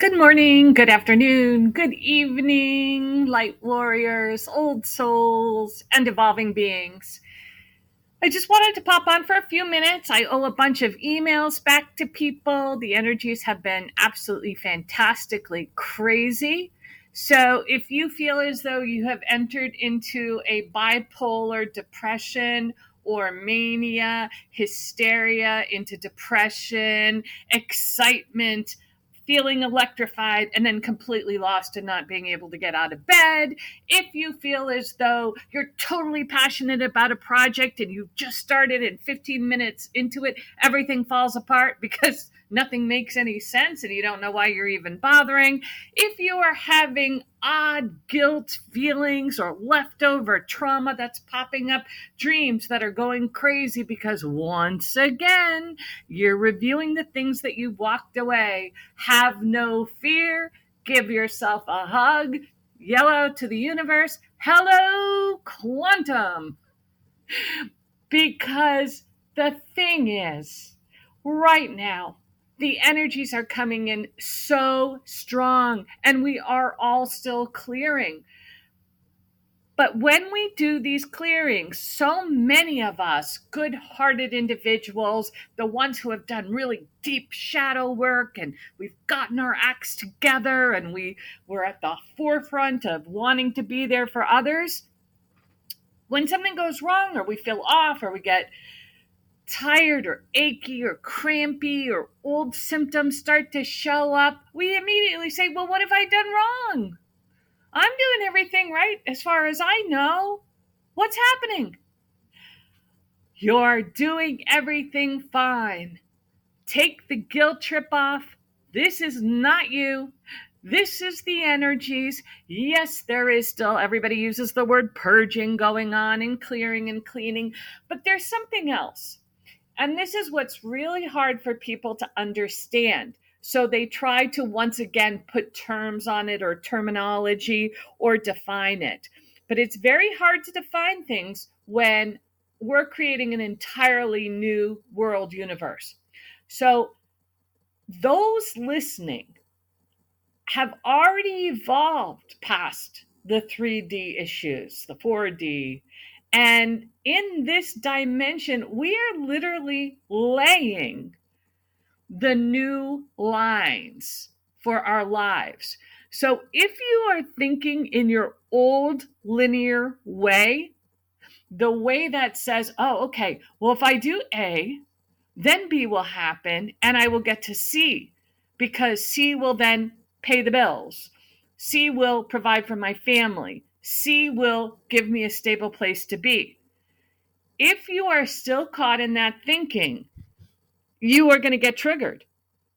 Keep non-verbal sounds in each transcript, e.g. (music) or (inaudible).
Good morning, good afternoon, good evening, light warriors, old souls, and evolving beings. I just wanted to pop on for a few minutes. I owe a bunch of emails back to people. The energies have been absolutely fantastically crazy. So, if you feel as though you have entered into a bipolar depression or mania, hysteria, into depression, excitement, feeling electrified and then completely lost and not being able to get out of bed, if you feel as though you're totally passionate about a project and you've just started and 15 minutes into it, everything falls apart (laughs) because nothing makes any sense and you don't know why you're even bothering. If you are having odd guilt feelings or leftover trauma that's popping up, dreams that are going crazy because once again, you're reviewing the things that you walked away. Have no fear. Give yourself a hug. Yell out to the universe, hello, quantum. Because the thing is, right now, the energies are coming in so strong and we are all still clearing. But when we do these clearings, so many of us, good hearted individuals, the ones who have done really deep shadow work and we've gotten our acts together and we were at the forefront of wanting to be there for others, when something goes wrong or we feel off or we get tired or achy or crampy or old symptoms start to show up, we immediately say, Well, what have I done wrong? I'm doing everything right as far as I know. What's happening? You're doing everything fine. Take the guilt trip off. This is not you. This is the energies. Yes, there is still, everybody uses the word purging going on and clearing and cleaning, but there's something else. And this is what's really hard for people to understand. So they try to once again put terms on it or terminology or define it. But it's very hard to define things when we're creating an entirely new world universe. So those listening have already evolved past the 3D issues, the 4D, and in this dimension, we are literally laying the new lines for our lives. So if you are thinking in your old linear way, the way that says, oh, okay, well, if I do A, then B will happen and I will get to C because C will then pay the bills. C will provide for my family. C will give me a stable place to be. If you are still caught in that thinking, you are going to get triggered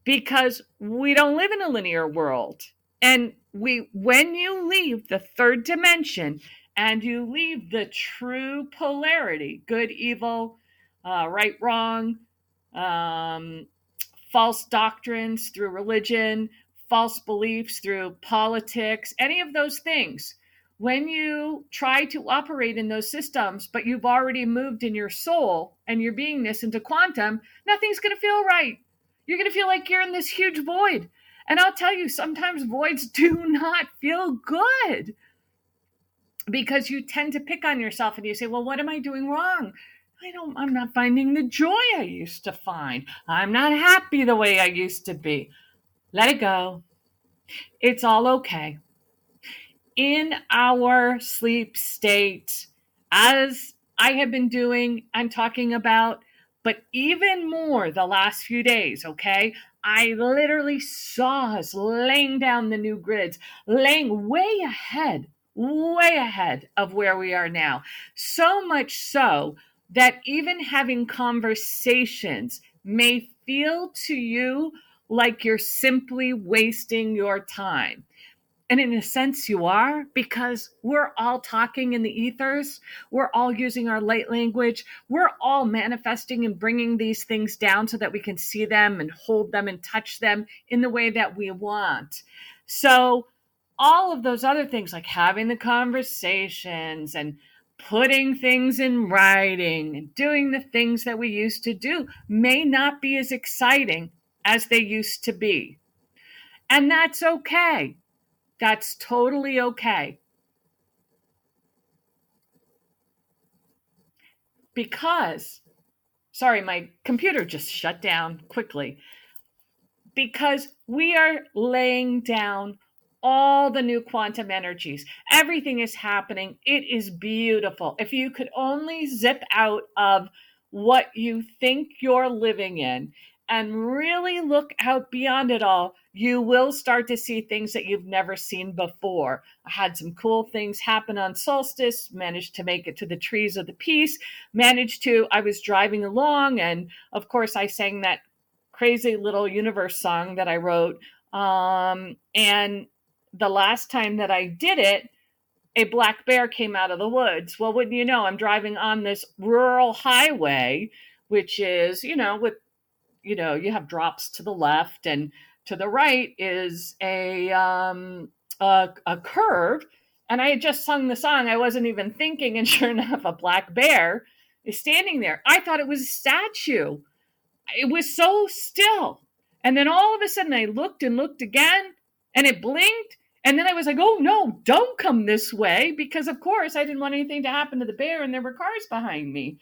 because we don't live in a linear world. And we when you leave the third dimension and you leave the true polarity, good, evil, uh, right, wrong, um, false doctrines through religion, false beliefs through politics, any of those things when you try to operate in those systems, but you've already moved in your soul and your beingness into quantum, nothing's going to feel right. You're going to feel like you're in this huge void. And I'll tell you, sometimes voids (laughs) do not feel good because you tend to pick on yourself and you say, well, what am I doing wrong? I don't, I'm not finding the joy I used to find. I'm not happy the way I used to be. Let it go. It's all okay in our sleep state, as I have been doing and talking about, but even more the last few days, okay? I literally saw us laying down the new grids, laying way ahead, way ahead of where we are now. So much so that even having conversations may feel to you like you're simply wasting your time. And in a sense, you are because we're all talking in the ethers. We're all using our light language. We're all manifesting and bringing these things down so that we can see them and hold them and touch them in the way that we want. So, all of those other things, like having the conversations and putting things in writing and doing the things that we used to do, may not be as exciting as they used to be. And that's okay. That's totally okay. Because, sorry, my computer just shut down quickly. Because we are laying down all the new quantum energies. Everything is happening. It is beautiful. If you could only zip out of what you think you're living in and really look out beyond it all, you will start to see things that you've never seen before. I had some cool things happen on solstice, managed to make it to the trees of the peace, managed to, I was driving along, and of course, I sang that crazy little universe song that I wrote. Um, and the last time that I did it, a black bear came out of the woods. Well, wouldn't you know, I'm driving on this rural highway, which is, you know, with, you know, you have drops to the left and to the right is a, um, a, a curve. And I had just sung the song. I wasn't even thinking. And (laughs) sure enough, a black bear is standing there. I thought it was a statue. It was so still. And then all of a sudden I looked and looked again and it blinked and then I was like, oh no, don't come this way because, of course, I didn't want anything to happen to the bear and there were cars behind me.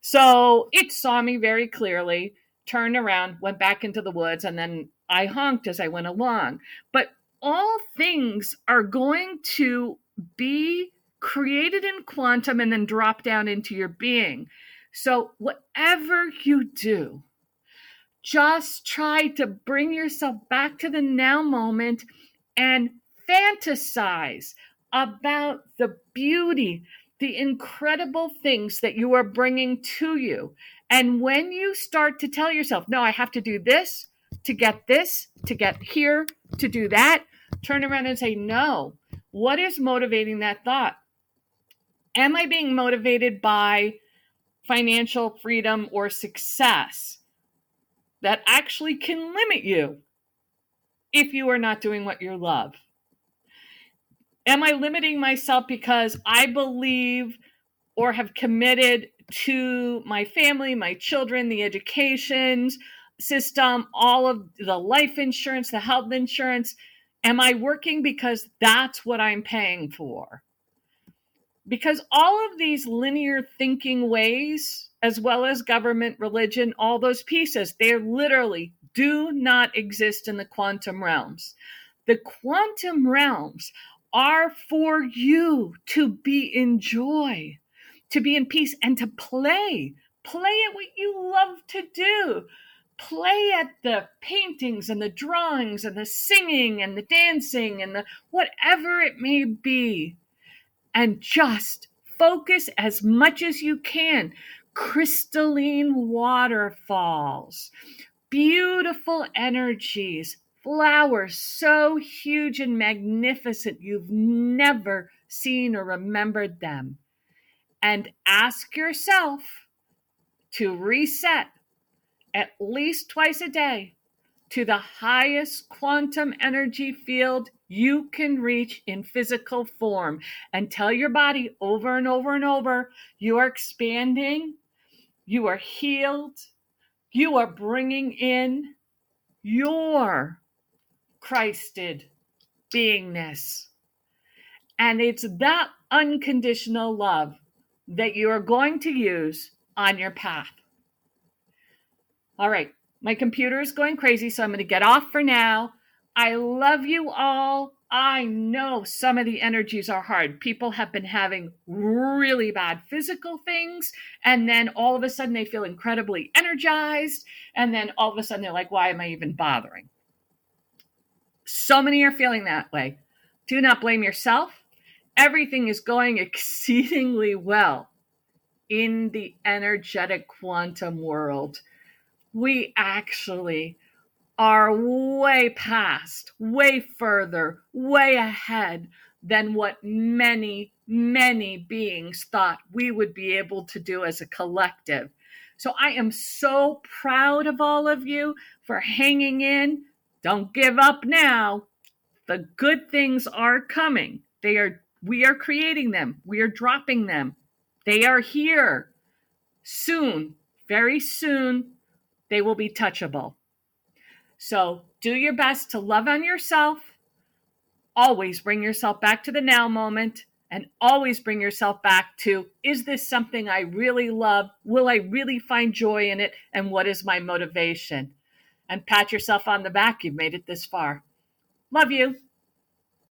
So it saw me very clearly, turned around, went back into the woods, and then I honked as I went along. But all things are going to be created in quantum and then drop down into your being. So, whatever you do, just try to bring yourself back to the now moment and fantasize about the beauty, the incredible things that you are bringing to you. And when you start to tell yourself, no, I have to do this to get this, to get here, to do that, turn around and say, no. What is motivating that thought? Am I being motivated by financial freedom or success that actually can limit you if you are not doing what you love? am I limiting myself because I believe or have committed to my family, my children, the education system, all of the life insurance, the health insurance? Am I working because that's what I'm paying for? Because all of these linear thinking ways, as well as government, religion, all those pieces, they literally do not exist in the quantum realms. The quantum realms are for you to be in joy, to be in peace, and to play. Play at what you love to do. Play at the paintings and the drawings and the singing and the dancing and the whatever it may be. And just focus as much as you can. Crystalline waterfalls, beautiful energies, flowers so huge and magnificent you've never seen or remembered them. And ask yourself to reset at least twice a day to the highest quantum energy field you can reach in physical form and tell your body over and over and over you are expanding, you are healed, you are bringing in your Christed beingness. And it's that unconditional love that you are going to use on your path. All right, my computer is going crazy, so I'm going to get off for now. I love you all. I know some of the energies are hard. People have been having really bad physical things, and then all of a sudden they feel incredibly energized, and then all of a sudden they're like, why am I even bothering? So many are feeling that way. Do not blame yourself. Everything is going (laughs) exceedingly well in the energetic quantum world. We actually are way past, way further, way ahead than what many, many beings thought we would be able to do as a collective. So I am so proud of all of you for hanging in, don't give up now. The good things are coming. They are we are creating them. We are dropping them. They are here. Soon, very soon, they will be touchable. So do your best to love on yourself. Always bring yourself back to the now moment and always bring yourself back to is this something I really love? Will I really find joy in it? And what is my motivation? And pat yourself on the back. You've made it this far. Love you.